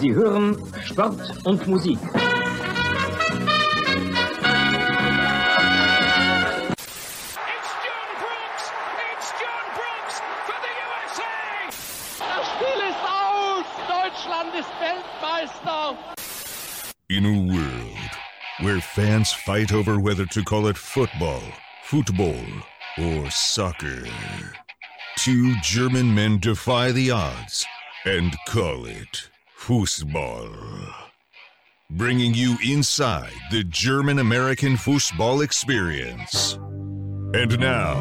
Sie hören Sport und Musik. It's John Brooks! It's John Brooks for the USA! Das Spiel ist aus! Deutschland ist Weltmeister! In a world where fans fight over whether to call it football, football, or soccer, two German men defy the odds and call it Fußball. Bringing you inside the German American football experience. And now,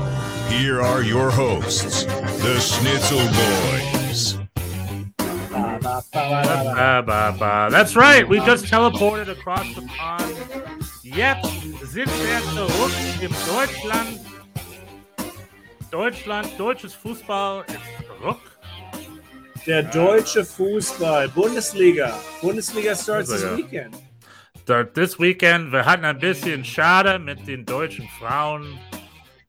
here are your hosts, the Schnitzel Boys. That's right. We just teleported across the pond. Jetzt sind wir zurück im Deutschland. Deutschland, deutsches Fußball ist zurück. Der deutsche Fußball, Bundesliga. Bundesliga starts this weekend. Dort This weekend, wir hatten ein bisschen Schade mit den deutschen Frauen.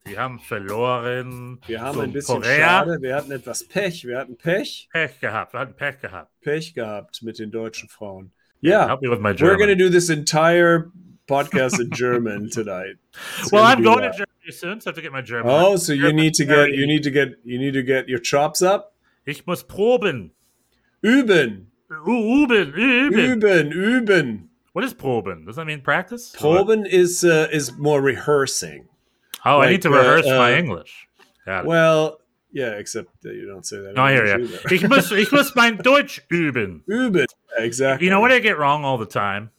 Die haben verloren. Wir haben ein bisschen Korea. schade. Wir hatten etwas Pech. Wir hatten Pech. Pech gehabt. Wir hatten Pech gehabt. Pech gehabt mit den deutschen Frauen. Yeah, help me with my We're going to do this entire podcast in German tonight. It's well, I'm going that. to Germany soon, so I have to get my German. Oh, so you German need to get you need to get you need to get your chops up. Ich muss proben. Üben, U- Üben, üben. üben, üben. What is proben? Does that mean practice? Proben is uh, is more rehearsing. Oh, I need to uh, rehearse my uh, English. Got it. Well, yeah, except that you don't say that. no, I hear you. Ich muss, ich muss mein Deutsch üben. Üben. Yeah, exactly. You know what I get wrong all the time?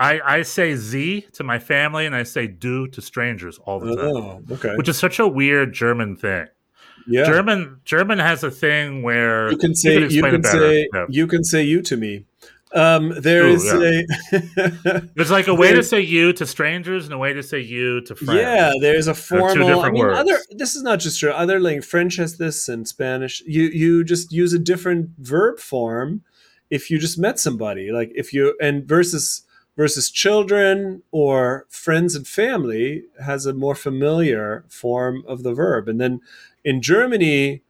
I, I say Z to my family and I say du to strangers all the time, Oh, okay. which is such a weird German thing. Yeah. German German has a thing where you can say you can it better. say Yeah. you can say you to me. Um, there Ooh, is a There's like a way to say you to strangers and a way to say you to friends. yeah. There's a formal. I mean, words. other. This is not just true. Other like French has this and Spanish. You you just use a different verb form if you just met somebody. Like if you and versus versus children or friends and family has a more familiar form of the verb. And then in Germany,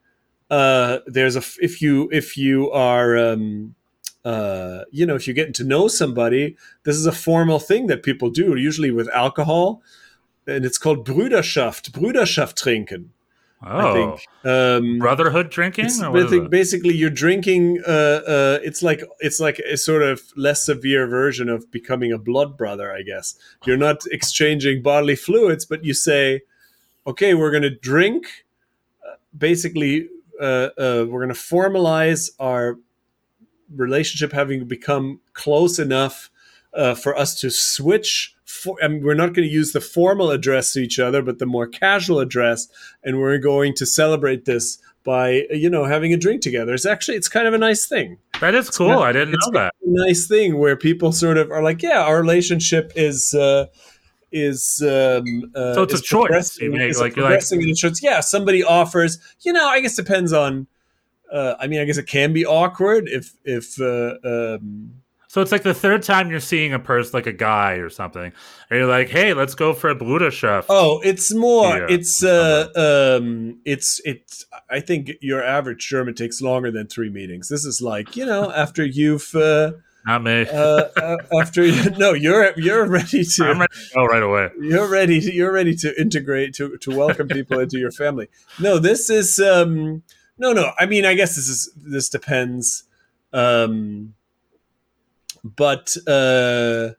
uh, there's a if you if you are um, uh, you know if you're getting to know somebody, this is a formal thing that people do usually with alcohol, and it's called Brüderschaft, Brüderschaft trinken. Oh, I think. Um, brotherhood drinking. it's or what is basi- it? basically you're drinking. Uh, uh, it's like it's like a sort of less severe version of becoming a blood brother, I guess. You're not exchanging bodily fluids, but you say, "Okay, we're going to drink." Basically, uh, uh, we're going to formalize our relationship, having become close enough uh, for us to switch. For, I mean, we're not going to use the formal address to each other, but the more casual address, and we're going to celebrate this by you know having a drink together. It's actually it's kind of a nice thing. that is cool. not- I didn't know that. nice thing where people sort of are like, yeah, our relationship is. Uh, is um, uh, So it's is a choice. progressing- You make, like- like- progressing in a choice. Yeah, somebody offers. You know, I guess depends on. Uh, I mean, I guess it can be awkward if if uh, um, So it's like the third time you're seeing a person, like a guy or something, and you're like, "Hey, let's go for a Bruderschaft." Oh, it's more. Yeah. It's uh, um, it's it's. I think your average German takes longer than three meetings. This is like you know after you've uh, not me. uh, uh, after you, no, you're you're ready to I'm ready to go right away. you're ready to, you're ready to integrate to to welcome people into your family. No, this is um, no no. I mean, I guess this is this depends. Um, but uh,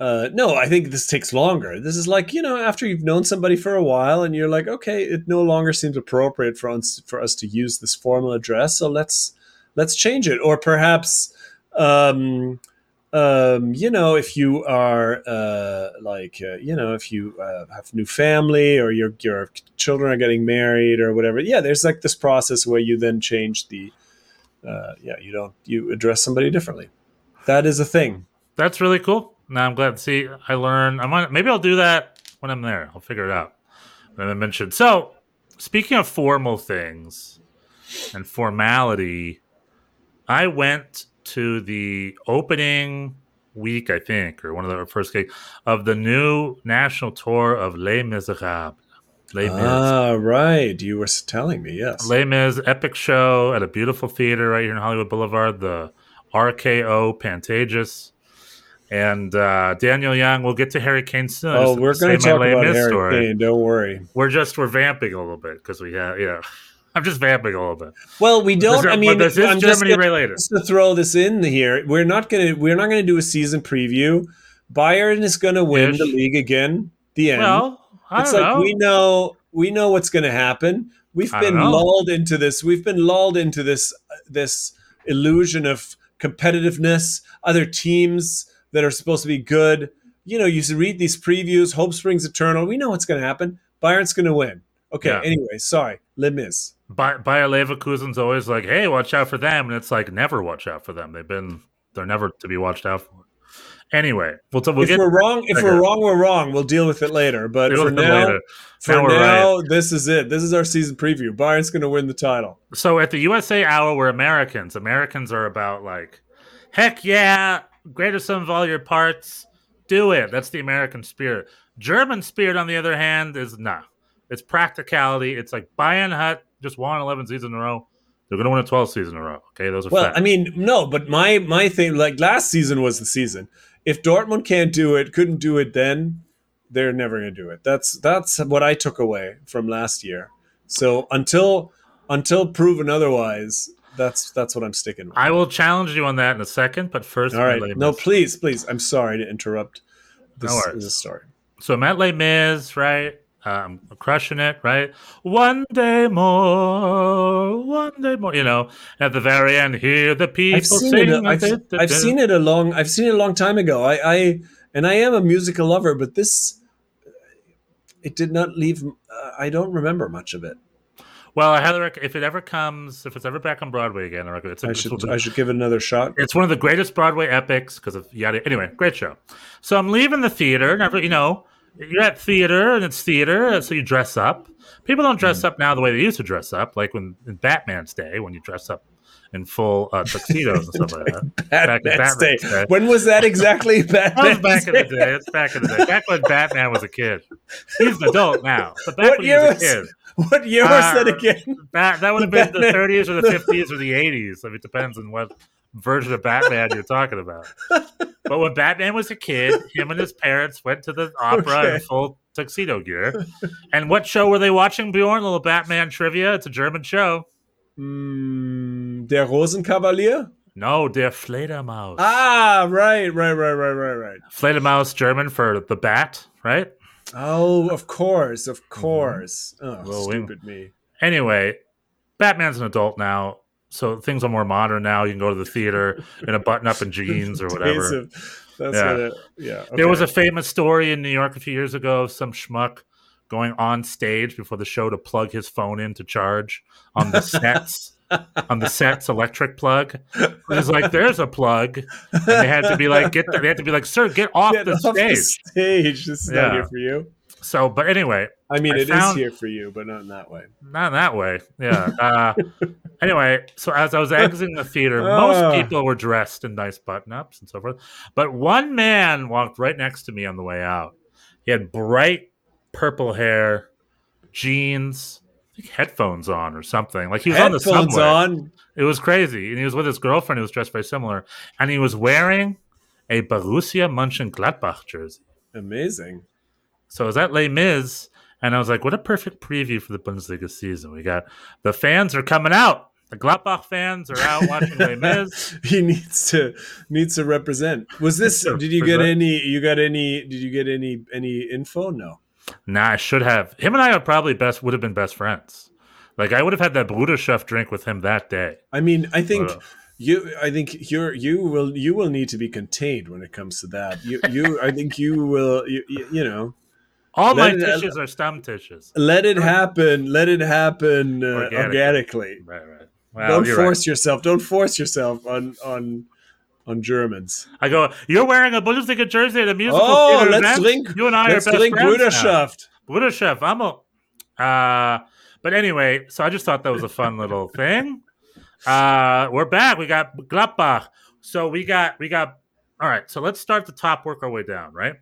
uh, no, I think this takes longer. This is like you know after you've known somebody for a while and you're like, okay, it no longer seems appropriate for us for us to use this formal address, so let's let's change it. Or perhaps, um, um, you know, if you are uh, like uh, you know if you uh, have new family or your your children are getting married or whatever, yeah, there's like this process where you then change the. Uh, yeah, you don't you address somebody differently. That is a thing. That's really cool. Now I'm glad to see. I learn. I might maybe I'll do that when I'm there. I'll figure it out. I mentioned. So speaking of formal things and formality, I went to the opening week, I think, or one of the first gigs of the new national tour of Les Miserables. Les Mis. Ah, right. You were telling me, yes. Les Mis epic show at a beautiful theater right here in Hollywood Boulevard, the RKO Pantages. And uh, Daniel Young, we'll get to Harry Kane soon. Oh, we're going to talk about Harry story. Kane. Don't worry. We're just we're vamping a little bit because we have yeah. I'm just vamping a little bit. Well, we don't. This- I mean, this is I'm just Germany gonna- related. just to throw this in here, we're not gonna we're not gonna do a season preview. Bayern is gonna win Ish. the league again. The end. Well, I it's like know. we know we know what's gonna happen. We've been know. lulled into this. We've been lulled into this this illusion of competitiveness. Other teams that are supposed to be good. You know, you read these previews. Hope springs eternal. We know what's gonna happen. Bayern's gonna win. Okay. Yeah. Anyway, sorry. Les Mis. Bayer Leverkusen's always like, "Hey, watch out for them," and it's like, never watch out for them. They've been, they're never to be watched out for. Anyway, we'll, t- we'll if get we're wrong, if we're wrong, we're wrong. We'll deal with it later. But deal for now, later. for Now now, this is it. This is our season preview. Bayern's going to win the title. So at the USA Hour, we're Americans. Americans are about like, heck yeah, greater sum of all your parts, do it. That's the American spirit. German spirit, on the other hand, is nah. It's practicality. It's like Bayern Hut just won 11 seasons in a row. They're going to win a 12 season in a row. Okay, those are Well, facts. I mean, no, but my my thing, like last season was the season. If Dortmund can't do it, couldn't do it then, they're never going to do it. That's that's what I took away from last year. So until until proven otherwise, that's that's what I'm sticking with. I will challenge you on that in a second, but first, All right. No, please, please. I'm sorry to interrupt this, No this story. So I'm at right? Um, crushing it, right? One day more, one day more. You know, at the very end, hear the people I've seen sing. it. I've, I've seen it a long. I've seen it a long time ago. I, I and I am a musical lover, but this it did not leave. Uh, I don't remember much of it. Well, I highly rec- if it ever comes, if it's ever back on Broadway again, I reckon it's, a, I it's, should. I should give it another shot. it's one of the greatest Broadway epics because of yada. Anyway, great show. So I'm leaving the theater. Never, you know, you're at theater and it's theater, so you dress up. People don't dress Mm. up now the way they used to dress up, like when in Batman's day, when you dress up in full uh, tuxedos and stuff like that. Back in Batman's Day. Day. When was that exactly? That was Batman's back in the day. It's back in the day. Back when Batman was a kid. He's an adult now. But back What when he was year a was- kid, What year was Uh, that again? that, that would have been the 30s or the 50s or the 80s. I mean, it depends on what version of Batman you're talking about. But when Batman was a kid, him and his parents went to the opera Okay. in full tuxedo gear. And what show were they watching, Bjorn? A little Batman trivia. It's a German show. Mm, Der Rosenkavalier. No, Der Fledermaus. Ah, right, right, right, right, right, right. Fledermaus, German for the bat, right? Oh, of course, of course. Oh, Well, we- stupid me. Anyway, Batman's an adult now, so things are more modern now. You can go to the theater in a button-up and jeans or whatever. of- that's Yeah. it, yeah. There was a famous story in New York a few years ago of some schmuck going on stage before the show to plug his phone in to charge on the sets. on the set's electric plug, it was like, "There's a plug," and they had to be like, "Get," the, they had to be like, "Sir, get off Get the off stage." stage. This is Yeah. not here for you. So, but anyway, I mean, I it is found- here for you, but not in that way. Not in that way. Yeah. Uh, anyway, so as I was exiting the theater, Ah. most people were dressed in nice button ups and so forth. But one man walked right next to me on the way out. He had bright purple hair, jeans, headphones on or something. Like he was on the Headphones subway. on. It was crazy. And he was with his girlfriend who was dressed very similar. And he was wearing a Borussia Mönchengladbach jersey. Amazing. So I was at Les Mis, and I was like, what a perfect preview for the Bundesliga season. We got the fans are coming out. The Gladbach fans are out watching Les Mis. He needs to needs to represent. Was this? Did you get any? You got any? Did you get any? Any info? No. Nah, I should have. Him and I are probably best would have been best friends. Like I would have had that Bruderschaft drink with him that day. I mean, I think Uh. you. I think you're. You will. You will need to be contained when it comes to that. You. You. I think you will. You. You, you know. All my Let it- tissues are stump tissues. Let it happen. Let it happen uh, Organically. organically. Right, right. Well, Don't force right. yourself. Don't force yourself on on on Germans. I go. You're wearing a Bundesliga jersey at a musical Oh, theater let's event? drink. You and I Let's are best drink friends now. Bruderschaft. Bruderschaft, I'm a. Uh, but anyway, so I just thought that was a fun little thing. Uh, we're back. We got Gladbach. So we got we got. All right. So let's start the top, work our way down. Right.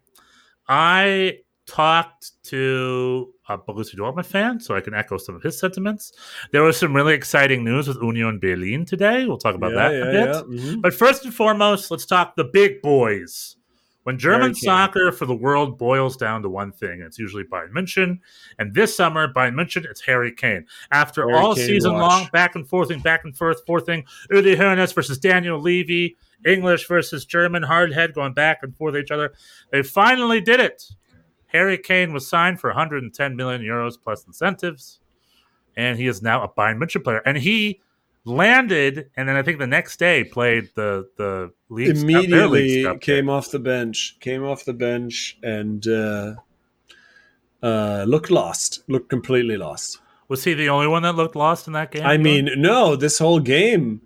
I talked to a Borussia Dortmund fan, so I can echo some of his sentiments. There was some really exciting news with Union Berlin today. We'll talk about Yeah, that yeah, a bit. yeah, mhm. But first and foremost, let's talk the big boys. When German soccer for the world boils down to one thing, it's usually Bayern München. And this summer, Bayern München, it's Harry Kane. After Harry all Kane season watch. long, back and forthing, back and forth, forthing, Uli Hoeneß versus Daniel Levy, English versus German, hardhead going back and forth each other. They finally did it. Harry Kane was signed for 110 million euros plus incentives, and he is now a Bayern München player. And he landed, and then I think the next day played the the league immediately came off the bench, came off the bench, and uh, uh, looked lost, looked completely lost. Was he the only one that looked lost in that game? I mean, no, this whole game,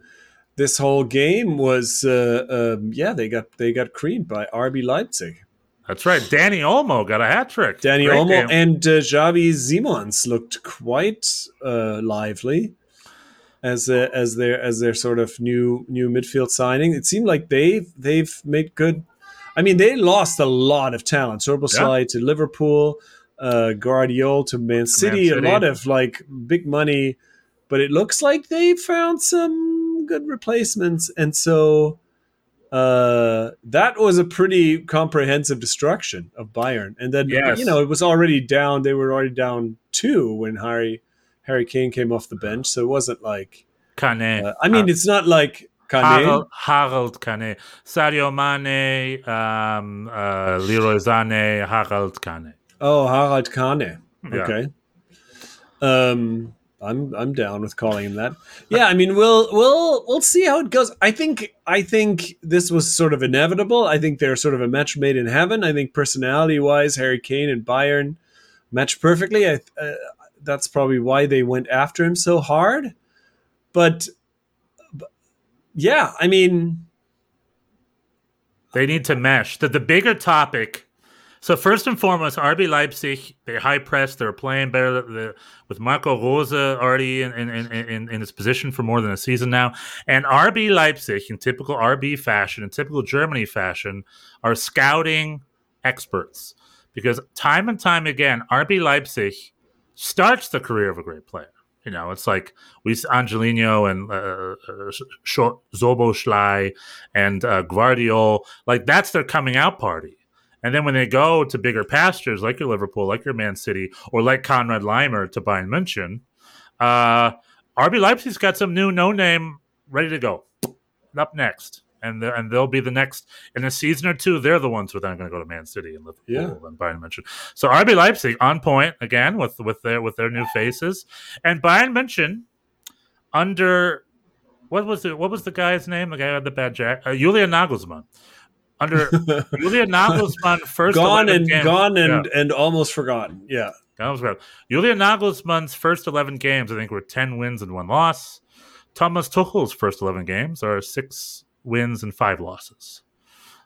this whole game was, uh, um, yeah, they got they got creamed by RB Leipzig. That's right. Dani Olmo got a hat trick. Dani Great Olmo game. and uh, Xavi Simons looked quite uh, lively as a, as their as their sort of new new midfield signing. It seemed like they've they've made good. I mean, they lost a lot of talent. Szoboszlai to Liverpool, uh, Gvardiol to Man City, City. a lot of like big money, but it looks like they found some good replacements, and so uh, that was a pretty comprehensive destruction of Bayern. And then Yes. you know it was already down; they were already down two when Harry Harry Kane came off the bench, so it wasn't like. Kane. Uh, I mean, it's not like Kane. Harold, Harold Kane, Sadio Mane, um, uh, Leroy Sané, Harold Kane. Oh, Harald Kane. Yeah. Okay. Um, I'm I'm down with calling him that. Yeah, I mean, we'll we'll we'll see how it goes. I think I think this was sort of inevitable. I think they're sort of a match made in heaven. I think personality wise, Harry Kane and Bayern match perfectly. I, uh, that's probably why they went after him so hard. But, but yeah, I mean, They need to mesh. The, the bigger topic. So first and foremost, RB Leipzig, they high press. They're playing better with Marco Rose already in, in, in, in, his position for more than a season now. And RB Leipzig, in typical RB fashion, in typical Germany fashion, are scouting experts. Because time and time again, RB Leipzig starts the career of a great player. You know, it's like we Angelino and uh, uh, Sh- and uh, Gvardiol. Like that's their coming out party. And then when they go to bigger pastures, like your Liverpool, like your Man City, or like Konrad Laimer to Bayern München, uh, RB Leipzig's got some new no name ready to go. Up next, and the, and they'll be the next in a season or two. They're the ones who are then going to go to Man City and Liverpool Yeah. and Bayern München. So RB Leipzig on point again with with their with their new faces, and Bayern München under what was it? What was the guy's name? The guy with the bad jack, uh, Julian Nagelsmann. Under Julian Nagelsmann, first gone and games- gone and Yeah. and almost forgotten. Yeah. That was. Julian Nagelsmann's first 11 games, I think, were 10 wins and one loss. Thomas Tuchel's first 11 games are six wins and five losses,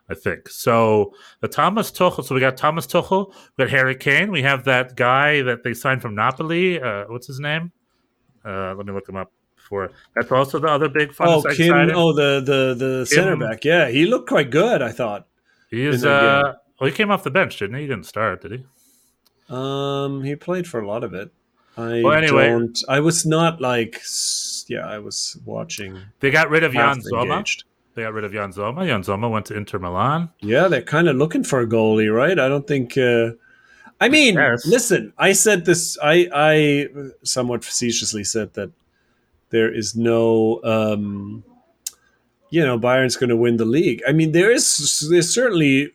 I think. So the Thomas Tuchel, so we got Thomas Tuchel, we got Harry Kane, we have that guy that they signed from Napoli. Uh, what's his name? Uh, let me look him up for That's also the other big fun Oh, Kim. Oh, the the the center back. Yeah, he looked quite good. I thought. he is, uh, well, he came off the bench, didn't he? He didn't start, did he? Um, he played for a lot of it. I Well, anyway. don't. I was not like. Yeah, I was watching. They got rid of Yann Sommer. engaged. They got rid of Yann Sommer. Yann Sommer went to Inter Milan. Yeah, they're kind of looking for a goalie, right? I don't think. Uh, I mean, Yes. listen. I said this. I I somewhat facetiously said that there is no. Um, you know, Bayern's going to win the league. I mean, there is there's certainly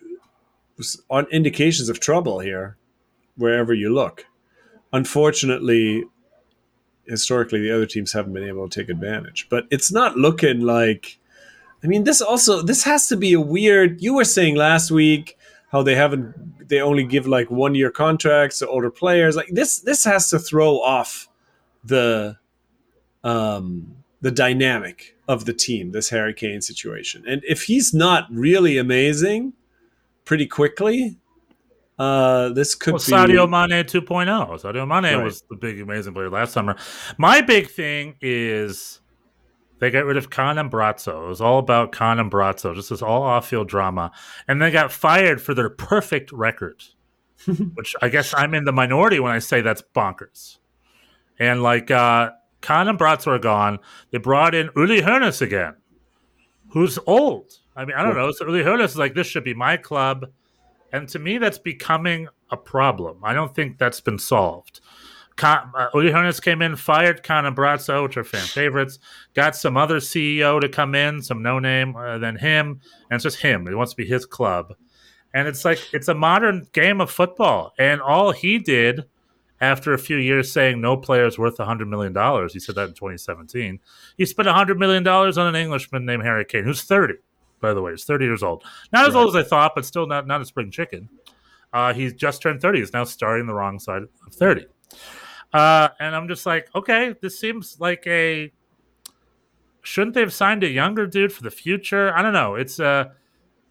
on indications of trouble here, wherever you look. Unfortunately, historically, the other teams haven't been able to take advantage. But it's not looking like. I mean, this also this has to be a weird. You were saying last week how they haven't. They only give like one year contracts to older players. Like this, this has to throw off the um the dynamic of the team. This Harry Kane situation, and if he's not really amazing, pretty quickly, uh, this could Well, be Sadio Mane 2.0. Sadio Mane Right. was the big, amazing player last summer. My big thing is they got rid of Kahn and Brazzo. It was all about Kahn and Brazzo, just this all off field drama. And they got fired for their perfect record. which I guess I'm in the minority when I say that's bonkers. And like uh, Kahn and Brazzo are gone. They brought in Uli Hoeneß again, who's old. I mean, I don't know. So Uli Hoeneß is like, this should be my club. And to me, that's becoming a problem. I don't think that's been solved. Kahn, uh, Uli Hoeneß came in, fired Kahn and Brazzo, which are fan favorites, got some other CEO to come in, some no name uh, than him, and it's just him. It wants to be his club. And it's like, it's a modern game of football. And all he did after a few years saying no player is worth $100 million, he said that in 2017, he spent $100 million on an Englishman named Harry Kane, who's 30, by the way. He's 30 years old. Not as Right. old as I thought, but still not, not a spring chicken. Uh, he's just turned 30. He's now starting the wrong side of 30. Uh, and I'm just like, okay, this seems like a. Shouldn't they have signed a younger dude for the future? I don't know. It's uh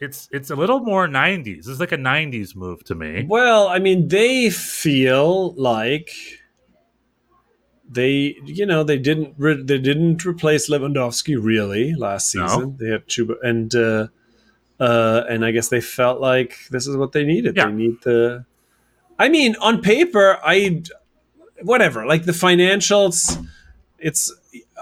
it's it's a little more 90s. It's like a 90s move to me. Well, I mean, they feel like they, you know, they didn't re- they didn't replace Lewandowski really last No. season. They had Choupo and uh, uh, and I guess they felt like this is what they needed. Yeah. They need the. I mean, on paper, I whatever like the financials. It's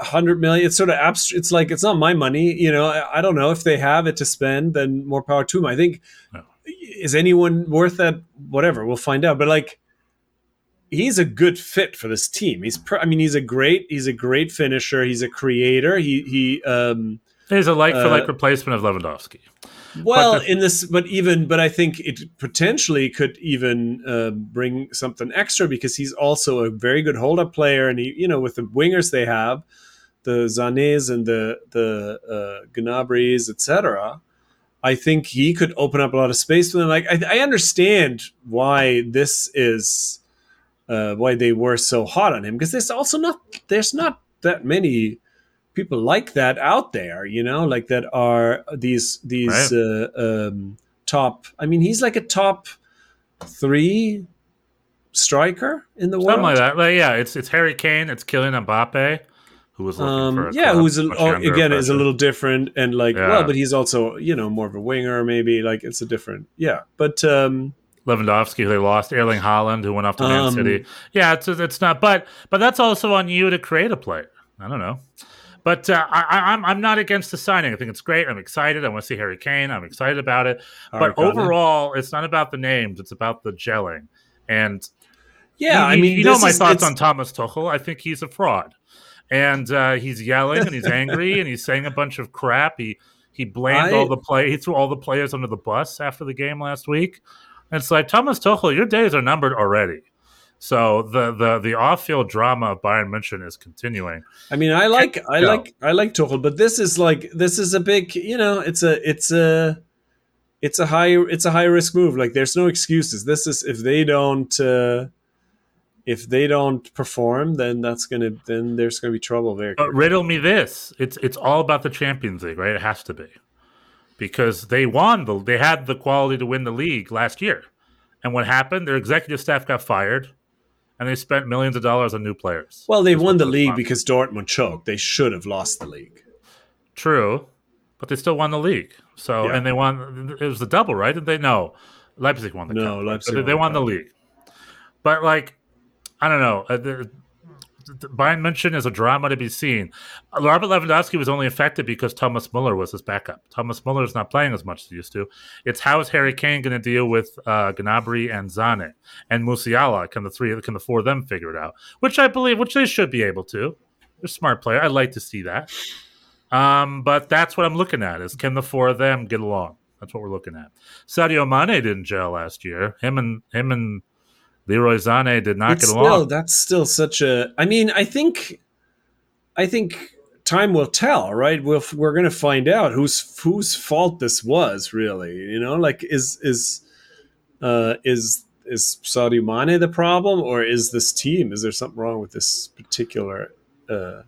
hundred million. It's sort of abstract. It's like it's not my money. You know, I, I don't know if they have it to spend. Then more power to them. I think No. is anyone worth that? Whatever, we'll find out. But like, he's a good fit for this team. He's, pr- I mean, he's a great, he's a great finisher. He's a creator. He, he, um, He's a like for like Uh, replacement of Lewandowski. well, the- in this, but even, but I think it potentially could even uh, bring something extra because he's also a very good hold up player, and he, you know, with the wingers they have, the Sanés and the the uh, Gnabry's, etc. I think he could open up a lot of space for them. Like I, I understand why this is uh, why they were so hot on him because there's also not there's not that many people like that out there, you know, like that are these these uh, um, top. I mean, he's like a top three striker in the world. Something like that. Like, yeah, it's it's Harry Kane, it's Kylian Mbappe, who was looking for Um, a yeah, club who's a, much oh, again is a little different and like Yeah. well, but he's also you know more of a winger maybe. Like it's a different yeah, but um, Lewandowski, who they lost, Erling Haaland, who went off to Man Um, City. Yeah, it's it's not, but but that's also on you to create a player. I don't know, but uh, I, I- I'm I'm not against the signing. I think it's great. I'm excited. I want to see Harry Kane. I'm excited about it. But Harakana. overall, it's not about the names. It's about the gelling. And yeah, you, I mean, you know my is- thoughts on Thomas Tuchel. I think he's a fraud, and uh, he's yelling and he's angry and he's saying a bunch of crap. He he blamed I- all the play. He threw all the players under the bus after the game last week. And it's like Thomas Tuchel, your days are numbered already. So the the the off field drama of Bayern München is continuing. I mean, I like, I Go. like, I like Tuchel, but this is like, this is a big, you know, it's a, it's a, it's a high, it's a high risk move. Like, there's no excuses. This is if they don't, uh, if they don't perform, then that's gonna, then there's gonna be trouble there. But riddle me this: it's it's all about the Champions League, right? It has to be because they won the they had the quality to win the league last year, and what happened? Their executive staff got fired, and they spent millions of dollars on new players. Well, they That's won the league fun. because Dortmund choked. They should have lost the league. True, but they still won the league. So Yeah. and they won. It was the double, right? Did they? No, Leipzig won the No, cup. Leipzig won they won the cup. league. But like, I don't know. Uh, Bayern München is a drama to be seen. Robert Lewandowski was only affected because Thomas Muller was his backup. Thomas Muller is not playing as much as he used to. It's how is Harry Kane going to deal with uh, Gnabry and Sané and Musiala? Can the three, can the four of them figure it out? Which I believe, which they should be able to. They're smart player. I'd like to see that. Um, but that's what I'm looking at: is can the four of them get along? That's what we're looking at. Sadio Mane didn't gel last year. Him and him and Leroy Sané did not It's get still, along. that's still such a. I mean, I think, I think time will tell, right? We'll, we're going to find out whose whose fault this was, really. You know, like is is uh, is is Sadio Mane the problem, or is this team? Is there something wrong with this particular uh,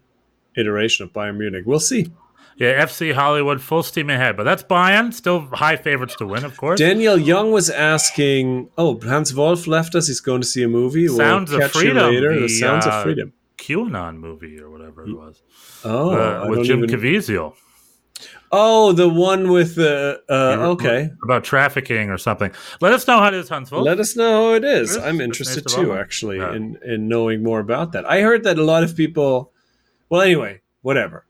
iteration of Bayern Munich? We'll see. Yeah, FC Hollywood full steam ahead, but that's Bayern still high favorites to win, of course. Daniel Young was asking, "Oh, Hans Wolf left us. He's going to see a movie. Sounds we'll of Freedom, later. the, the Sounds uh, of Freedom. QAnon movie or whatever it was Oh, uh, with Jim even- Caviezel. Oh, the one with the. Uh, okay. about trafficking or something. Let us know how it is, Huntsville. Let us know how it is. I'm interested too, actually, Yeah. in in knowing more about that. I heard that a lot of people. Well, anyway, whatever.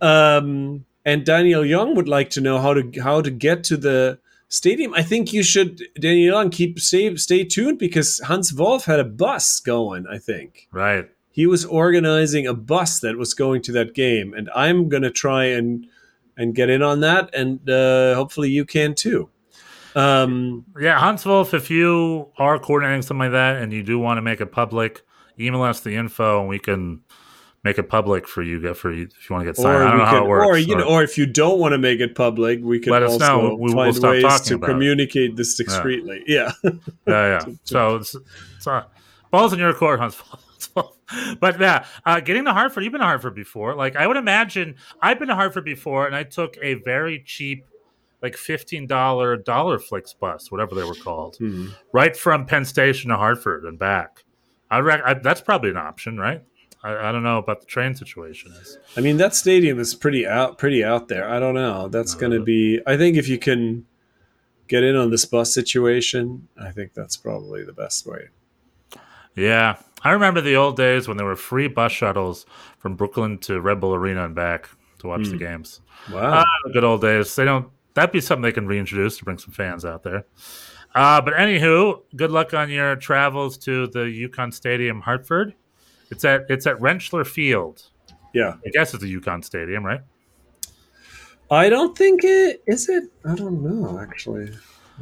Um, and Daniel Young would like to know how to how to get to the stadium. I think you should, Daniel Young, keep stay stay tuned because Hans Wolf had a bus going. I think right. he was organizing a bus that was going to that game, and I'm gonna try and and get in on that, and uh, hopefully you can too. Um, Yeah, Huntsville, if you are coordinating something like that and you do want to make it public, email us the info and we can make it public for you for you if you want to get signed. I don't know how it works. Or, you or- know, or if you don't want to make it public, we can Let us also know. We- find stop ways talking to about it. communicate this discreetly. Yeah. yeah, yeah. So it's, it's uh, balls in your court, Huntsville. but yeah, uh, getting to Hartford, you've been to Hartford before. Like I would imagine, I've been to Hartford before, and I took a very cheap, like fifteen dollar dollar FlixBus, whatever they were called, Hmm. right from Penn Station to Hartford and back. I, rec- I that's probably an option, right? I, I don't know about the train situation. Is I mean, that stadium is pretty out, pretty out there. I don't know. That's going to be. I think if you can get in on this bus situation, I think that's probably the best way. yeah, I remember the old days when there were free bus shuttles from Brooklyn to Red Bull Arena and back to watch the games. Wow. The good old days. They don't. That'd be something they can reintroduce to bring some fans out there. Uh, but anywho, good luck on your travels to the UConn Stadium, Hartford. It's at it's at Rentschler Field. yeah. I guess it's a UConn Stadium, right? I don't think it is. It. I don't know. Actually,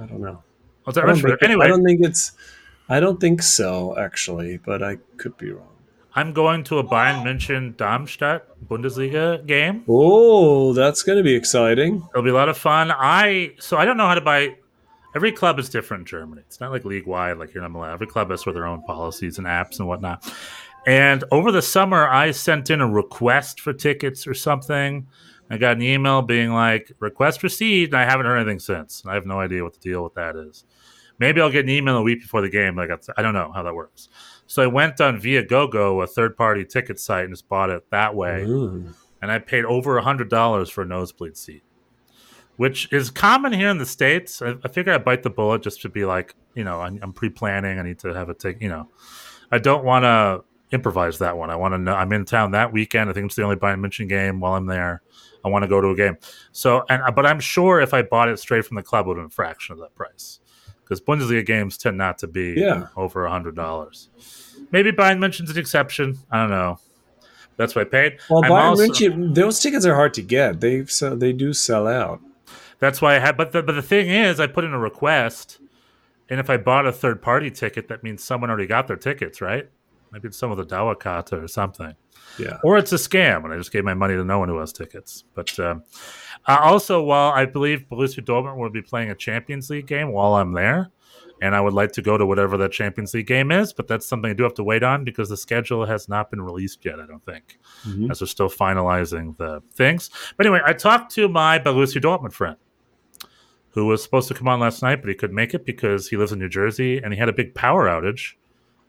I don't know. Oh, at I don't, it- Anyway, I don't think it's. I don't think so. Actually, but I could be wrong. I'm going to a Bayern München Darmstadt Bundesliga game. Oh, that's going to be exciting. It'll be a lot of fun. I so I don't know how to buy. Every club is different in Germany. It's not like league wide, like here in MLS. Every club has sort of their own policies and apps and whatnot. And over the summer, I sent in a request for tickets or something. I got an email being like, "Request received," and I haven't heard anything since. I have no idea what the deal with that is. Maybe I'll get an email a week before the game. Like I don't know how that works. So I went on Viagogo, a third-party ticket site, and just bought it that way Ooh. and I paid over a hundred dollars for a nosebleed seat, which is common here in the states. I, figured I figure I bite the bullet just to be like, you know, I'm, I'm pre-planning. I need to have a take. You know, I don't want to improvise that one. I want to know. I'm in town that weekend. I think it's the only Bayern München game while I'm there. I want to go to a game. So, and uh, but I'm sure if I bought it straight from the club, it would have been a fraction of that price. Because Bundesliga games tend not to be Yeah. over a hundred dollars. Maybe Bayern München's an exception. I don't know. That's what I paid. Well, I'm Bayern also- München, those tickets are hard to get. They so they do sell out. That's why I had. But the, but the thing is, I put in a request, and if I bought a third party ticket, that means someone already got their tickets, right? Maybe it's some of the Dawakata or something, Yeah. or it's a scam, and I just gave my money to no one who has tickets. But um, uh, also, while I believe Borussia Dortmund will be playing a Champions League game while I'm there, and I would like to go to whatever that Champions League game is, but that's something I do have to wait on because the schedule has not been released yet. I don't think, Mhm. as they're still finalizing the things. But anyway, I talked to my Borussia Dortmund friend who was supposed to come on last night, but he couldn't make it because he lives in New Jersey and he had a big power outage.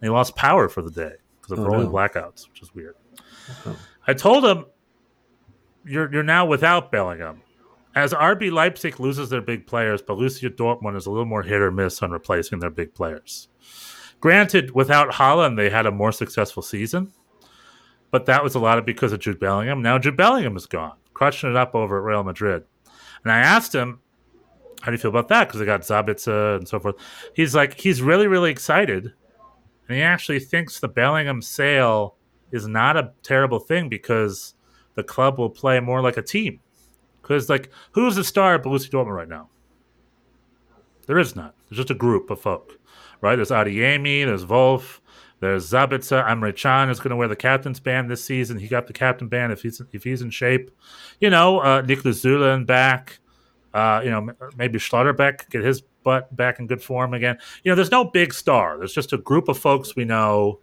He lost power for the day because of Oh, rolling no. blackouts, which is weird. Oh. I told him, "You're you're now without Bellingham." As RB Leipzig loses their big players, Borussia Dortmund is a little more hit or miss on replacing their big players. Granted, without Haaland, they had a more successful season, but that was a lot of because of Jude Bellingham. Now Jude Bellingham is gone, crushing it up over at Real Madrid. And I asked him, how do you feel about that? Because they got Sabitzer and so forth. He's like, he's really, really excited. And he actually thinks the Bellingham sale is not a terrible thing because the club will play more like a team. Because, like, who's the star at Borussia Dortmund right now? There is none. There's just a group of folk, right? There's Adeyemi, there's Wolf, there's Sabitzer. Emre Can is going to wear the captain's band this season. He got the captain band if he's if he's in shape. You know, uh, Niklas Zulan back. Uh, you know, maybe Schlotterbeck get his butt back in good form again. You know, there's no big star. There's just a group of folks we know.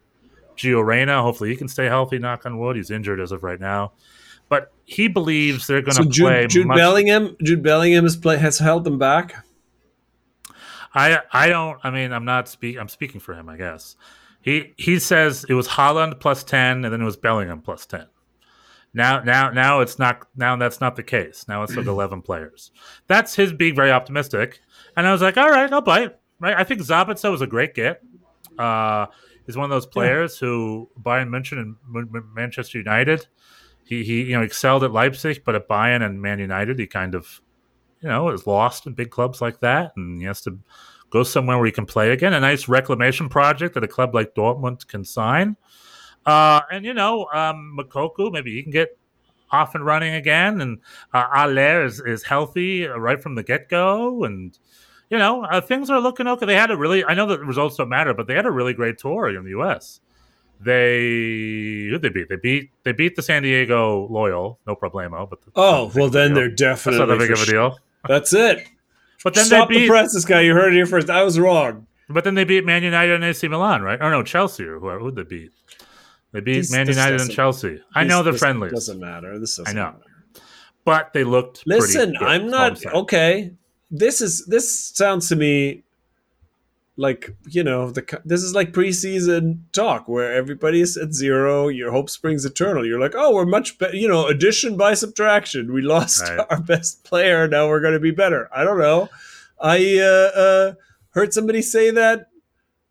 Gio Reyna, hopefully he can stay healthy. Knock on wood. He's injured as of right now, but he believes they're going to So play. Jude, Jude much- Bellingham, Jude Bellingham has play, has held them back. I I don't. I mean, I'm not speak. I'm speaking for him. I guess he he says it was Haaland plus ten, and then it was Bellingham plus ten. Now, now, now it's not. Now that's not the case. Now it's like eleven players. That's his being very optimistic. And I was like, all right, I'll bite. Right. I think Sabitzer was a great get. Uh, he's one of those players who Bayern München and M- Manchester United. He he you know excelled at Leipzig, but at Bayern and Man United, he kind of you know is lost in big clubs like that, and he has to go somewhere where he can play again. A nice reclamation project that a club like Dortmund can sign. Uh, and you know, um, Moukoko, maybe he can get off and running again. And uh, Haller is, is healthy right from the get go. And you know, uh, things are looking okay. They had a really, I know the results don't matter, but they had a really great tour in the U.S. They who they beat? They beat they beat the San Diego Loyal, no problemo. But the, Oh well, then they're that's definitely not that big of a deal. That's it. But then Stop they the press, this guy. You heard it here first. I was wrong. but then they beat Man United and AC Milan, right? Or no, Chelsea or who who they beat? They beat This- Man United and Chelsea. I know they're this friendlies, Doesn't matter. This doesn't I know. matter. but they looked. pretty Listen, I'm not okay. This is this sounds to me like you know the this is like preseason talk where everybody's at zero. Your hope springs eternal. You're like, oh, we're much better. You know, addition by subtraction. We lost Right. our best player. Now we're going to be better. I don't know. I uh, uh, heard somebody say that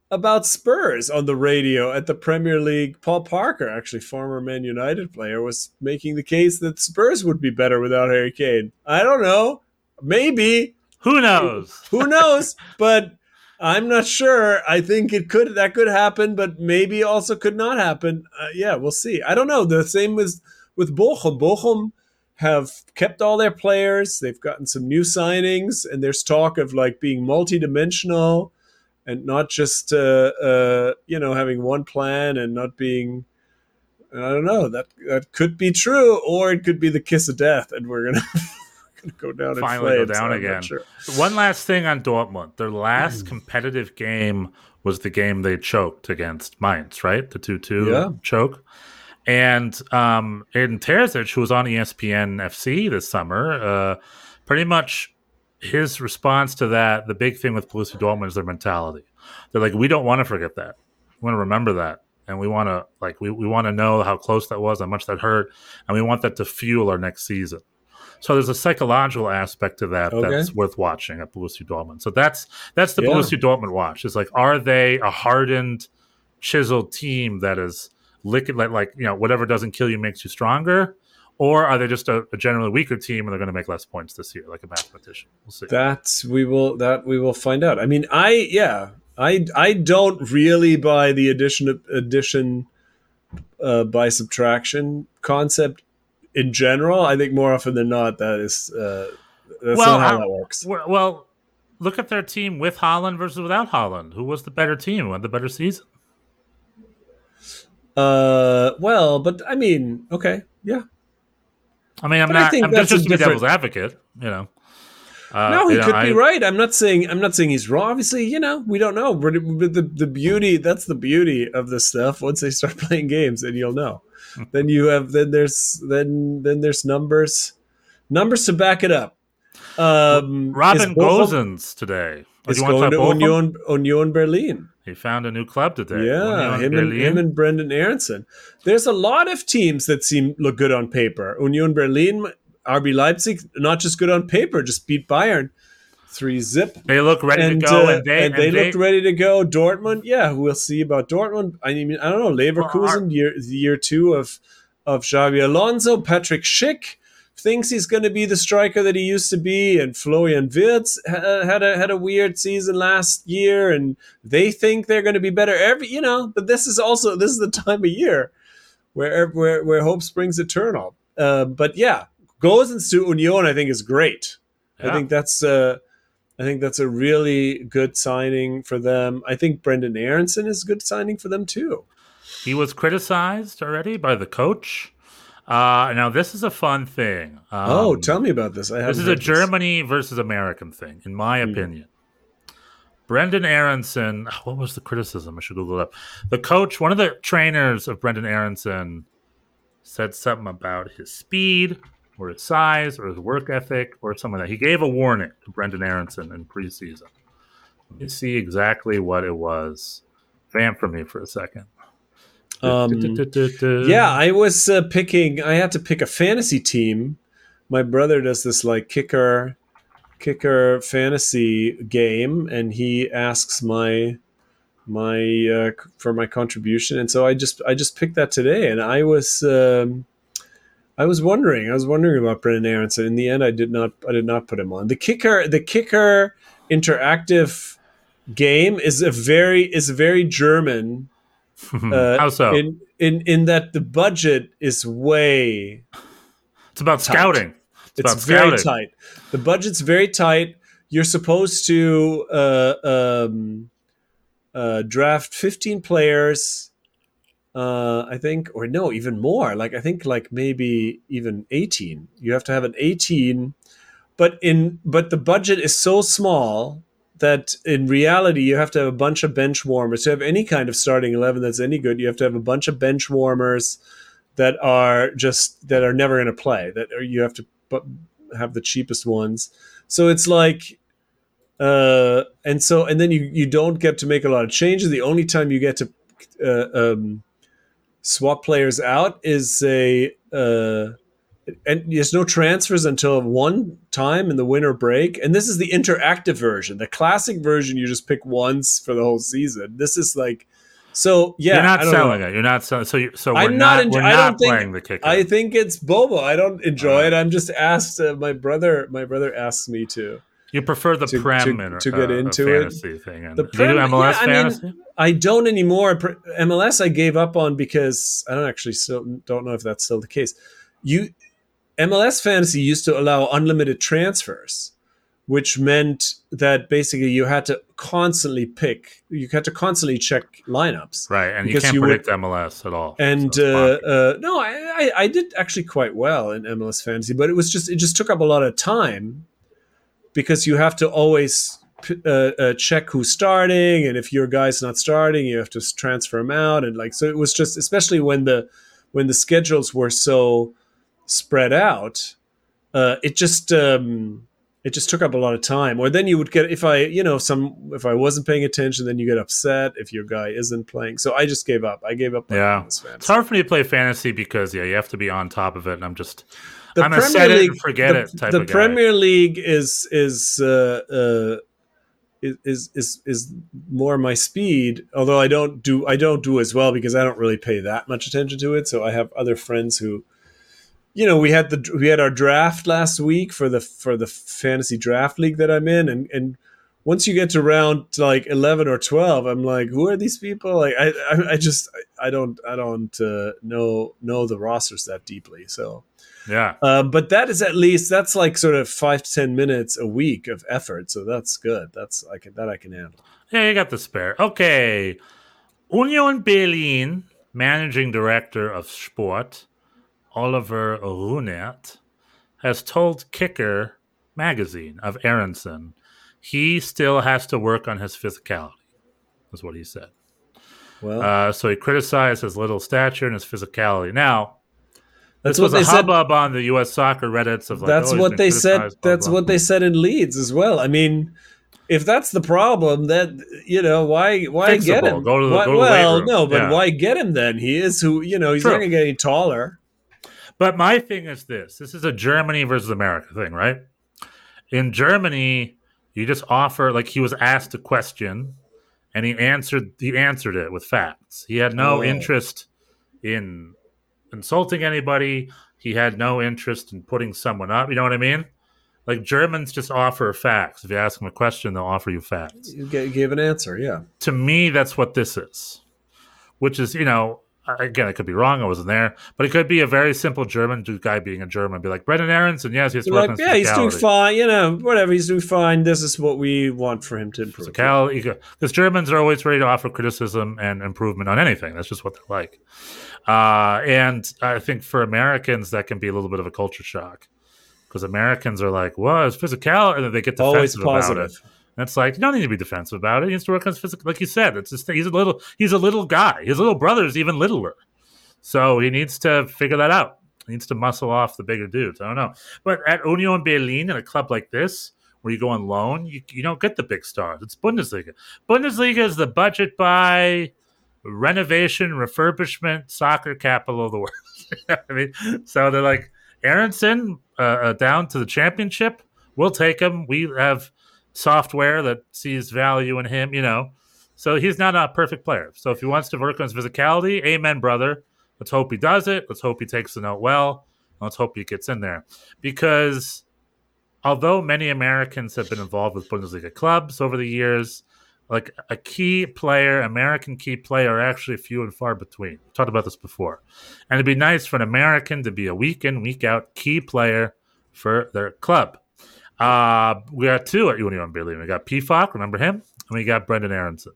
about Spurs on the radio at the Premier League. Paul Parker, actually former Man United player, was making the case that Spurs would be better without Harry Kane. I don't know. Maybe. Who knows? Who knows? but I'm not sure. I think it could that could happen, but maybe also could not happen. Uh, yeah, we'll see. I don't know. The same with with Bochum. Bochum have kept all their players. They've gotten some new signings, and there's talk of like being multidimensional and not just uh, uh, you know having one plan and not being. I don't know. That that could be true, or it could be the kiss of death, and we're gonna, gonna go down Finally go down again. sure. One last thing on Dortmund. Their Hmm. last competitive game was the game they choked against Mainz, right? The 2 2 Yeah. choke. And um, Edin Terzic, who was on ESPN FC this summer, uh, pretty much his response to that, the big thing with Borussia Dortmund is their mentality. They're like, we don't want to forget that. We want to remember that. And we want to like we, we want to know how close that was, how much that hurt, and we want that to fuel our next season. So there's a psychological aspect to that Okay. that's worth watching at Borussia Dortmund. So that's that's the Yeah. Borussia Dortmund watch. It's like, are they a hardened, chiseled team that is licking like like you know whatever doesn't kill you makes you stronger, or are they just a, a generally weaker team and they're going to make less points this year, like a mathematician? We'll see. That we will that we will find out. I mean, I yeah, I I don't really buy the addition addition uh, by subtraction concept in general. I think more often than not that is uh, that's Well, not how I- that works. well, well, look at their team with Haaland versus without Haaland. Who was the better team? Who had the better season? Uh, well, but I mean, okay, yeah. I mean, I'm But I not. think I'm just, that's a just to be different- devil's advocate. You know. Uh, no, he you know, could I- be right. I'm not saying I'm not saying he's wrong. Obviously, you know, we don't know. But the the beauty that's the beauty of this stuff. Once they start playing games, then you'll know. Then you have then there's then then there's numbers numbers to back it up. Um, Robin Gosens today. Oh, is going to to? Union Union Berlin. He found a new club today. Yeah, Union him and, him and Brenden Aaronson. There's a lot of teams that seem look good on paper. Union Berlin, RB Leipzig, not just good on paper, just beat Bayern three zip. they look ready and, to go, uh, and they and they looked ready to go. Dortmund, yeah, we'll see about Dortmund. I mean, I don't know. Leverkusen, year year two of of Xabi Alonso, Patrick Schick thinks he's going to be the striker that he used to be, and Florian Wirtz ha- had a had a weird season last year, and they think they're going to be better every, you know. But this is also this is the time of year where where where hope springs eternal. Uh, but yeah, Gosens to Union, I think is great. I think that's uh, I think that's a really good signing for them. I think Brenden Aaronson is a good signing for them too. He was criticized already by the coach. Uh, now this is a fun thing. Um, oh, tell me about this. I This is a heard Germany versus American thing, in my Hmm. opinion. Brenden Aaronson, what was the criticism? I should Google it up. The coach, one of the trainers of Brenden Aaronson, said something about his speed or his size or his work ethic or something like that. He gave a warning to Brenden Aaronson in preseason. Let me see exactly what it was. Vamp for me for a second. Um, yeah, I was uh, picking. I had to pick a fantasy team. My brother does this like kicker, kicker fantasy game, and he asks my my uh, for my contribution, and so I just I just picked that today, and I was um, I was wondering I was wondering about Brenden Aaronson. In the end, I did not I did not put him on the kicker. The kicker interactive game is a very is very German. Uh, How so? In in in that the budget is way it's about tight. scouting. It's, it's about very scouting. tight. The budget's very tight. You're supposed to uh, um, uh, draft 15 players, uh, I think, or no, even more. Like I think, like maybe even 18. You have to have an 18, but in but the budget is so small that in reality you have to have a bunch of bench warmers to have any kind of starting 11 that's any good. You have to have a bunch of bench warmers that are just that are never going to play. That you have to have the cheapest ones. So it's like, uh, and so and then you you don't get to make a lot of changes. The only time you get to uh, um, swap players out is a uh, and there's no transfers until one time in the winter break. And this is the interactive version. The classic version you just pick once for the whole season. This is like. So yeah, You're not don't know. selling it. You're not selling. So you, so we're I'm not. not. enjo- we're I not think. playing the kicker. I think it's Bobo. I don't enjoy Alright. it. I'm just asked. Uh, my brother. My brother asks me to. You prefer the to- prem to- to get uh, into it. fantasy thing. And The do you do Prem- MLS yeah, I mean. I don't anymore. MLS I gave up on because I don't actually still don't know if that's still the case. You MLS fantasy used to allow unlimited transfers, which meant that basically you had to constantly pick. You had to constantly check lineups. right, and you can't you would- predict MLS at all. and So uh, uh, no, I, I I did actually quite well in MLS fantasy, but it was just it just took up a lot of time because you have to always uh, uh, check who's starting, and if your guy's not starting, you have to transfer him out, and like so it was just especially when the when the schedules were so spread out, uh, it just um, it just took up a lot of time. Or then you would get if I you know some if I wasn't paying attention, then you get upset if your guy isn't playing. So I just gave up. I gave up. Yeah. It's hard for me to play fantasy because yeah, you have to be on top of it, and I'm just the I'm a set it and forget the, it type the of guy. Premier League is is uh, uh, is is is more my speed. Although I don't do I don't do as well because I don't really pay that much attention to it. So I have other friends who, you know, we had the we had our draft last week for the for the fantasy draft league that I'm in, and and once you get to round like 11 or 12 i'm like who are these people like i i, I just i don't i don't uh, know know the rosters that deeply so yeah. um, but that is at least that's like sort of five to ten minutes a week of effort, so that's good. That's I can that I can handle. Yeah, you got the spare. Okay. Union Berlin managing director of sport, Oliver Ruhnert, has told Kicker magazine of Aaronson he still has to work on his physicality, is what he said. Well, Uh, so he criticized his little stature and his physicality. Now, that's this what was they a said. hubbub on the U.S. soccer Reddits of like, that's oh, what they said. blah, That's blah. what they said in Leeds as well. I mean, if that's the problem, that you know why why get him? The- Why- well, no, but Yeah. why get him then? He is who you know. He's True. not going to get any taller. But my thing is this: this is a Germany versus America thing, right? In Germany, you just offer like he was asked a question, and he answered he answered it with facts. He had no Oh. interest in insulting anybody. He had no interest in putting someone up. You know what I mean? Like Germans just offer facts. If you ask them a question, they'll offer you facts You gave an answer. Yeah. to me, that's what this is. Which is, you know, again, I could be wrong. I wasn't there, but it could be a very simple German dude- guy being a German, be like Brenden Aaronson. Yes, he's like, yeah, he's doing fine. You know, whatever. He's doing fine. This is what we want for him to improve. Physicality, because Germans are always ready to offer criticism and improvement on anything. That's just what they're like. Uh, and I think for Americans, that can be a little bit of a culture shock because Americans are like, "Well, it's physical," and then they get defensive about it. And it's like you don't need to be defensive about it. He needs to work on his physical, like you said. It's just he's a little he's a little guy. His little brother's even littler, so he needs to figure that out. He needs to muscle off the bigger dudes. I don't know, but at Union Berlin, in a club like this, where you go on loan, you, you don't get the big stars. It's Bundesliga. Bundesliga is the budget by renovation, refurbishment, soccer capital of the world. I mean, so they're like Aaronson uh, uh, down to the championship. We'll take him. We have software that sees value in him. You know, so he's not a perfect player. So if he wants to work on his physicality, amen, brother. Let's hope he does it. Let's hope he takes the note well. Let's hope he gets in there because although many Americans have been involved with Bundesliga clubs over the years, like a key player, American key player, are actually few and far between. We've talked about this before. And it'd be nice for an American to be a week in, week out key player for their club. Uh, we got two at Union Berlin. We got Pefok, remember him? And we got Brenden Aaronson.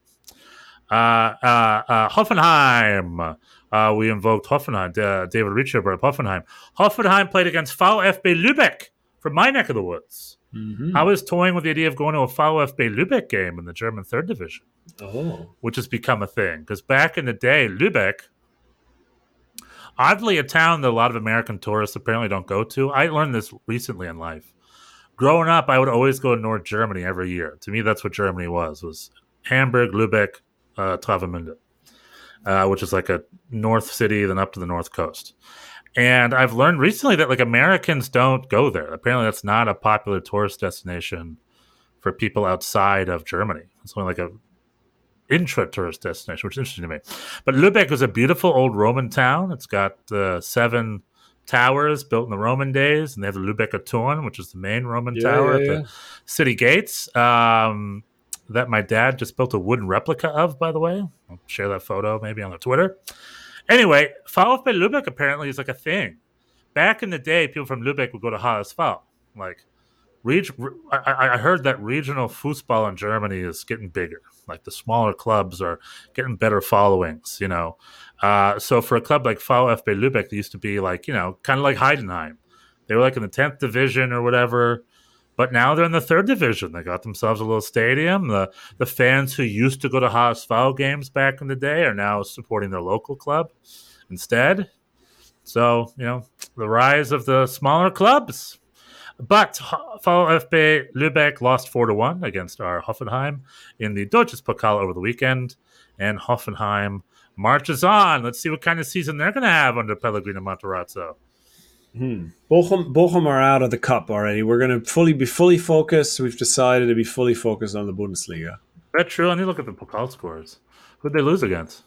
Uh, uh, uh, Hoffenheim. Uh, we invoked Hoffenheim, uh, David Riccio brought Hoffenheim. Hoffenheim played against VfB Lübeck from my neck of the woods. Mhm. I was toying with the idea of going to a VfB Lübeck game in the German third division, Oh, which has become a thing. Because back in the day, Lübeck, oddly a town that a lot of American tourists apparently don't go to. I learned this recently in life. Growing up, I would always go to North Germany every year. To me, that's what Germany was: was Hamburg, Lübeck, uh, Travemünde, uh, which is like a north city, then up to the north coast. And I've learned recently that like Americans don't go there. Apparently, that's not a popular tourist destination for people outside of Germany. It's only like a intra tourist destination, which is interesting to me. But Lübeck is a beautiful old Roman town. It's got uh, seven towers built in the Roman days, and they have the Lübecker Turm, which is the main Roman Yeah, tower yeah, at the city gates. Um, that my dad just built a wooden replica of, by the way. I'll share that photo maybe on the Twitter. Anyway, VfB Lübeck apparently is like a thing. Back in the day, people from Lübeck would go to HSV. Like, reg- I, I I heard that regional football in Germany is getting bigger. Like the smaller clubs are getting better followings, you know. Uh, so for a club like VfB Lübeck, they used to be like, you know, kind of like Heidenheim. They were like in the 10th division or whatever. But now they're in the third division. They got themselves a little stadium. The the fans who used to go to HSV games back in the day are now supporting their local club instead. So, you know, the rise of the smaller clubs. But VfB Lübeck lost 4 to 1 against our Hoffenheim in the Deutsches Pokal over the weekend. And Hoffenheim marches on. Let's see what kind of season they're going to have under Pellegrino Matarazzo. Hmm. Bochum, Bochum are out of the cup already. We're going to fully be fully focused. We've decided to be fully focused on the Bundesliga. That's true. And you look at the Pokal scores. Who'd they lose against?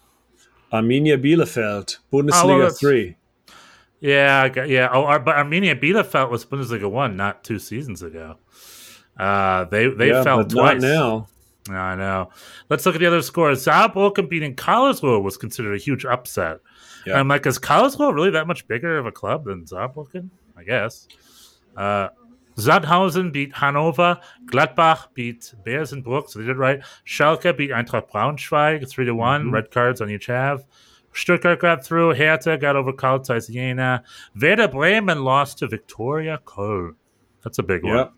Arminia Bielefeld, Bundesliga Oh, well, three. Yeah, got, yeah. Oh, but Arminia Bielefeld was Bundesliga one, not two seasons ago. Uh, they they yeah, fell twice. now. I know. Let's look at the other scores. Saarbrücken beating Karlsruhe was considered a huge upset. Yeah. And I'm like, is Karlsruhe really that much bigger of a club than Saarbrücken? I guess. Uh, Sandhausen beat Hanover. Gladbach beat Bersenbruck, so they did right. Schalke beat Eintracht Braunschweig, 3 to one Mhm. Red cards on each half. Stuttgart got through. Hertha got over Karl Jena. Werder Bremen lost to Viktoria Köln. That's a big one.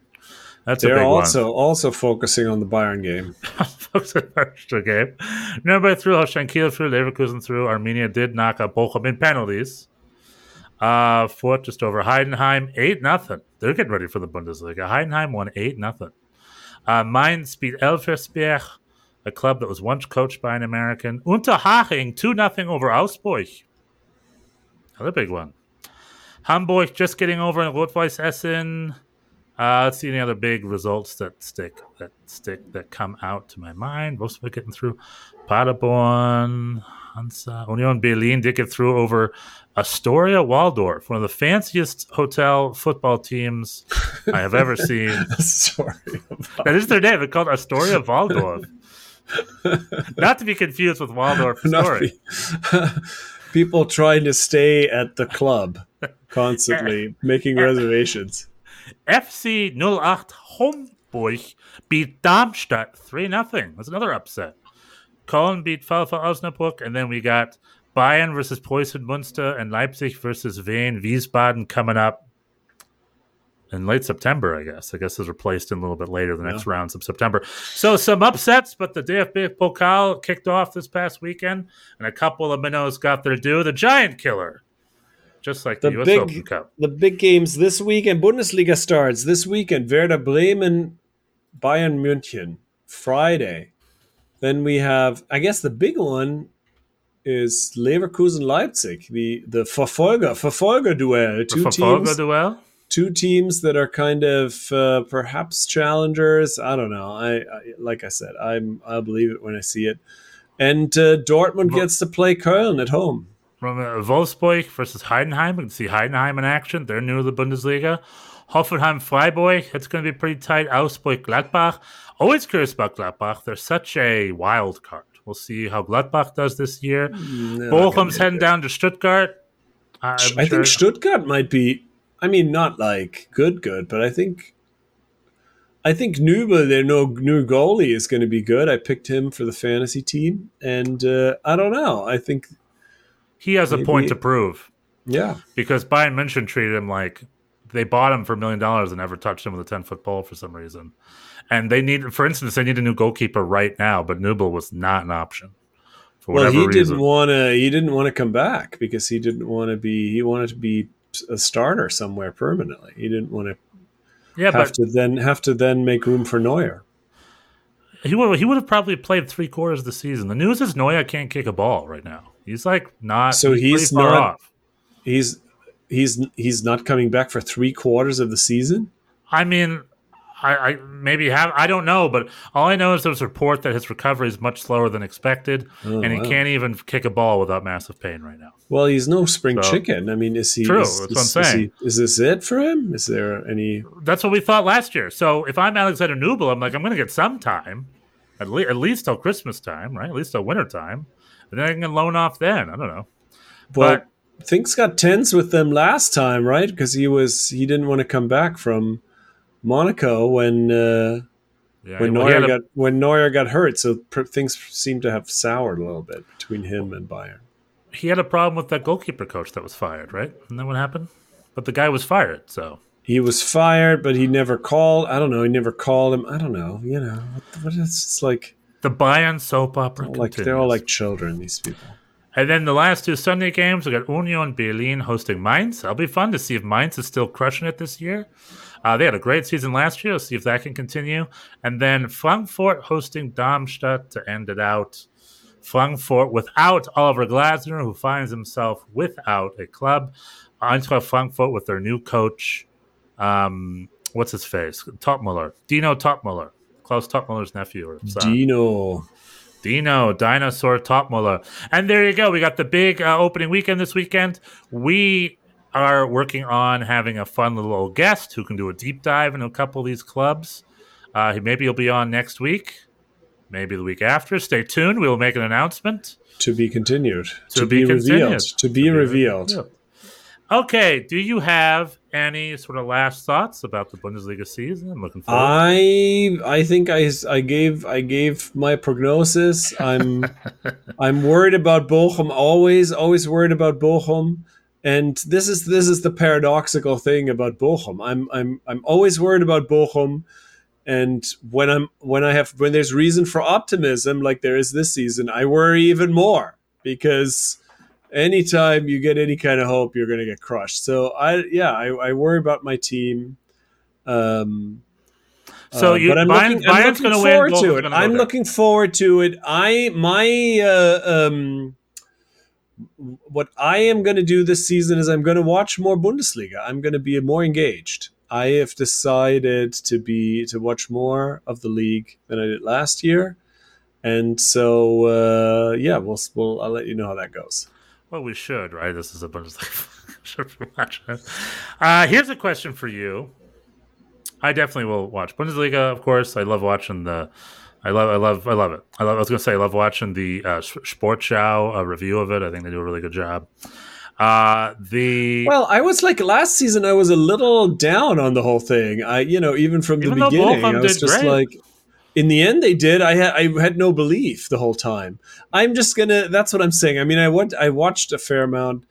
That's They're big one. also also focusing on the Bayern game. Extra game. Nuremberg through, Holstein Kiel through, Leverkusen through. Arminia did knock out Bochum in penalties. Uh, Fort just over Heidenheim, 8 nothing. They're getting ready for the Bundesliga. Heidenheim won 8 nothing. Uh, Mainz beat Elversberg, a club that was once coached by an American. Unterhaching, 2 nothing over Augsburg. Another big one. Hamburg just getting over in Rot-Weiss Essen. Uh, let's see any other big results that stick that stick that come out to my mind. Most of it getting through. Paderborn, Hansa, Union Berlin did get through over Astoria Walldorf, one of the fanciest hotel football teams I have ever seen. Sorry. about- That is their name. They're called Astoria Walldorf. Not to be confused with Waldorf Astoria. People trying to stay at the club constantly making reservations. FC 08 Homburg beat Darmstadt 3 0. That's another upset. Köln beat VfL Osnabrück, and then we got Bayern versus Preußen Münster and Leipzig versus Wehen Wiesbaden coming up in late September, I guess. I guess is replaced in a little bit later, the next rounds of September. So some upsets, but the DFB Pokal kicked off this past weekend, and a couple of minnows got their due. The Giant Killer, just like the, The US big- Open Cup. The big games this weekend. Bundesliga starts this weekend. Werder Bremen, Bayern München, Friday. Then we have, I guess, the big one is Leverkusen Leipzig, the the Verfolger Verfolger duel. Two Verfolger teams, duel. two teams that are kind of uh, perhaps challengers. I don't know. I, I like I said, I'm I'll believe it when I see it. And uh, Dortmund gets to play Köln at home. From uh, Wolfsburg versus Heidenheim. We can see Heidenheim in action. They're new to the Bundesliga. Hoffenheim Freiburg. It's going to be pretty tight. Augsburg Gladbach. Always curious about Gladbach. They're such a wild card. We'll see how Gladbach does this year. They're Bochum's heading it. down to Stuttgart. I'm I sure- think Stuttgart might be. I mean, not like good, good, but I think. I think Nübel, their no new goalie, is going to be good. I picked him for the fantasy team, and uh, I don't know. I think, he has a point to prove yeah, because Bayern München treated him like they bought him for a million dollars and never touched him with a 10 foot pole for some reason. And they need, for instance, they need a new goalkeeper right now, but Nübel was not an option for well, he reason. didn't want to. He didn't want to come back because he didn't want to be. He wanted to be a starter somewhere permanently. He didn't want to yeah, have but to then have to then make room for Neuer. he would he would have probably played three quarters of the season. The news is Neuer can't kick a ball right now. He's like not. So he's not- off. He's he's he's not coming back for three quarters of the season. I mean, I, I maybe have I don't know, but all I know is there's a report that his recovery is much slower than expected, Oh, and he wow. can't even kick a ball without massive pain right now. Well, he's no spring So- chicken. I mean, is he? True, Is, that's is, what I'm is saying. he- is this it for him? Is there any? That's what we thought last year. So if I'm Alexander Nübel, I'm like I'm going to get some time, at, le- at least till Christmas time, right? At least till winter time, and then I can loan off then. I don't know. Well, But- things got tense with them last time, right? Because he was he didn't want to come back from Monaco when uh, Yeah, when well, Neuer a- got when Neuer got hurt. So pr- things seem to have soured a little bit between him and Bayern. he had a problem with that goalkeeper coach that was fired, right? Isn't that what happened? But the guy was fired, so He was fired, but he never called. I don't know. He never called him. I don't know. You know, what, what is it's like? The Bayern soap opera. Like they're all like children. These people. And then the last two Sunday games, we got Union Berlin hosting Mainz. That'll be fun to see if Mainz is still crushing it this year. Uh, they had a great season last year. Let's see if that can continue. And then Frankfurt hosting Darmstadt to end it out. Frankfurt without Oliver Glasner, who finds himself without a club. Eintracht Frankfurt with their new coach. Um, what's his face? Toppmöller. Dino Toppmöller. Klaus Toppmöller's nephew. Or son. Dino. Dino, Dinosaur Toppmöller. And there you go. We got the big uh, opening weekend this weekend. We are working on having a fun little guest who can do a deep dive into a couple of these clubs. Uh, he- maybe he'll be on next week, maybe the week after. Stay tuned. We will make an announcement. To be continued. To, To be, be revealed. continued. To be revealed. Okay. Do you have any sort of last thoughts about the Bundesliga season? I'm looking forward. I I think I, I gave I gave my prognosis. I'm I'm worried about Bochum. Always always worried about Bochum. And this is this is the paradoxical thing about Bochum. I'm I'm I'm always worried about Bochum. And when I'm when I have when there's reason for optimism, like there is this season, I worry even more because anytime you get any kind of hope, you're going to get crushed. So I yeah, I, I worry about my team. Um, So uh, you- but I'm Bayern- looking, I'm looking gonna win, forward Bochum's to it. I'm looking forward to it. I my uh, um, what I am going to do this season is I'm going to watch more Bundesliga. I'm going to be more engaged. I have decided to be to watch more of the league than I did last year, and so uh, yeah, we'll, we'll I'll let you know how that goes. Well, we should, right? This is a should we watch? Uh, here's a question for you. I definitely will watch Bundesliga, of course. I love watching the. I love, I love, I love it. I love. I was gonna say I love watching the uh, Sportschau uh, review of it. I think they do a really good job. Uh, the Well, I was like last season. I was a little down on the whole thing. I, you know, even from Even the beginning, I was just great. like. In the end, they did. I had I had no belief the whole time. I'm just gonna. That's what I'm saying. I mean, I went. I watched a fair amount.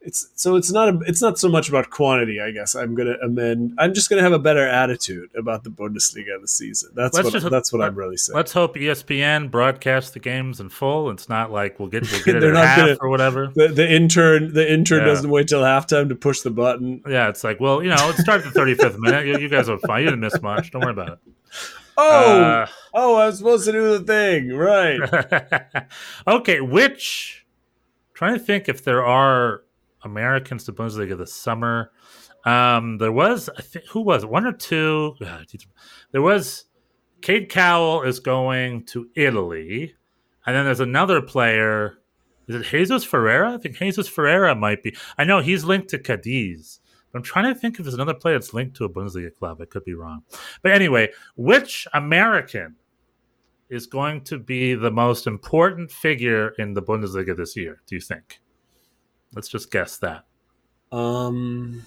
It's so it's not a, it's not so much about quantity. I guess I'm gonna amend. I'm just gonna have a better attitude about the Bundesliga this season. That's Let's what that's what let- I'm really saying. let's hope ESPN broadcasts the games in full. It's not like we'll get we'll get it They're not half gonna- or whatever. The, the intern the intern Yeah. doesn't wait till halftime to push the button. Yeah, it's like, well, you know, it started at the 35th minute. You, you guys are fine. You didn't miss much. Don't worry about it. Oh, Uh, oh, I was supposed to do the thing, right? okay, which trying to think if there are Americans to Bundesliga this summer. Um, there was, I think, who was it? one or two? There was Cade Cowell is going to Italy, and then there's another player. Is it Jesus Ferreira? I think Jesus Ferreira might be. I know he's linked to Cadiz. But I'm trying to think if there's another player that's linked to a Bundesliga club. I could be wrong. But anyway, which American is going to be the most important figure in the Bundesliga this year, do you think? Let's just guess that. Um,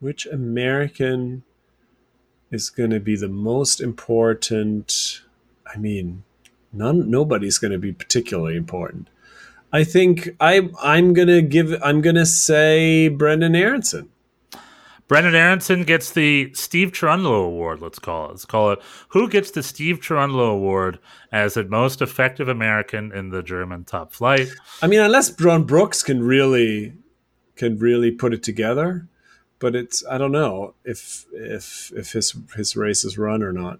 which American is going to be the most important? I mean, none. Nobody's going to be particularly important. I think I I'm gonna give I'm gonna say Brenden Aaronson. Brenden Aaronson gets the Steve Cherundolo Award, let's call it. Let's call it Who gets the Steve Cherundolo Award as the most effective American in the German top flight? I mean, unless John Brooks can really can really put it together, but it's I don't know if if if his his race is run or not.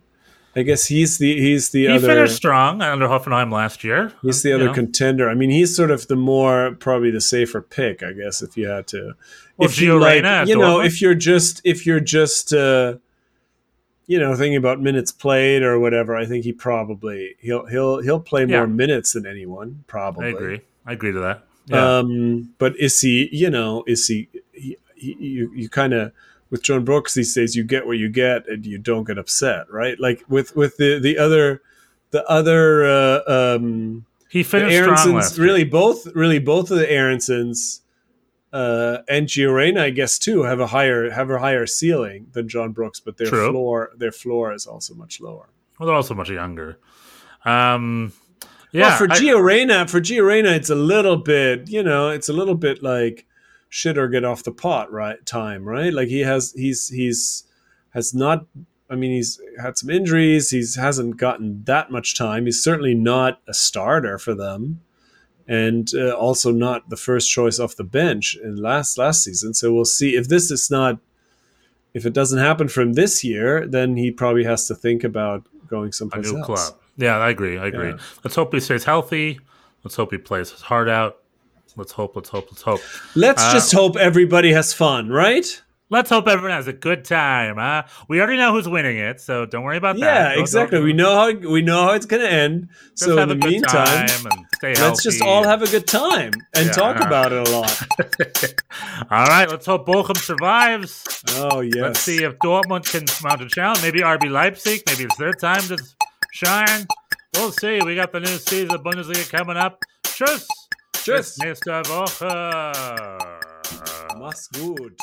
I guess he's the he's the he other finished strong under Hoffenheim last year. he's the You other know. contender. I mean, he's sort of the more probably the safer pick, I guess, if you had to. Well, if you Gio like, Reyna you know, Dortmund? if you're just if you're just uh, you know thinking about minutes played or whatever, I think he probably he'll he'll he'll play Yeah. more minutes than anyone. Probably, I agree. I agree to that. Yeah. Um, but is he? You know, is he? he, he you you kind of with John Brooks these days, you get what you get, and you don't get upset, right? Like with with the the other the other uh, um, he the finished strong Aaronsons, really both really both of the Aaronsons uh, and Gio Reyna, I guess too, have a higher have a higher ceiling than John Brooks, but their True. floor their floor is also much lower. Well, they're also much younger. Um, yeah, well, for I- Gio Reyna, for Gio Reyna, it's a little bit, you know, it's a little bit like shit or get off the pot, right? Time, right? Like he has, he's, he's, has not. I mean, he's had some injuries. He's hasn't gotten that much time. He's certainly not a starter for them, and uh, also not the first choice off the bench in last last season. So we'll see if this is not. If it doesn't happen for him this year, then he probably has to think about going a someplace new else. club. Yeah, I agree. I agree. Yeah. Let's hope he stays healthy. Let's hope he plays his heart out. Let's hope. Let's hope. Let's hope. Let's Uh, just hope everybody has fun, right? Let's hope everyone has a good time. Huh? We already know who's winning it, so don't worry about that. Yeah, exactly. We know how we know how it's going to end. just so have in a the good meantime, time and stay let's just all have a good time and Yeah, talk yeah. about it a lot. all right, let's hope Bochum survives. Oh yes. Let's see if Dortmund can mount a challenge. Maybe RB Leipzig. Maybe it's their time to shine. We'll see. We got the new season of Bundesliga coming up. Tschüss. Tschüss. Bis nächste Woche. Mach's gut.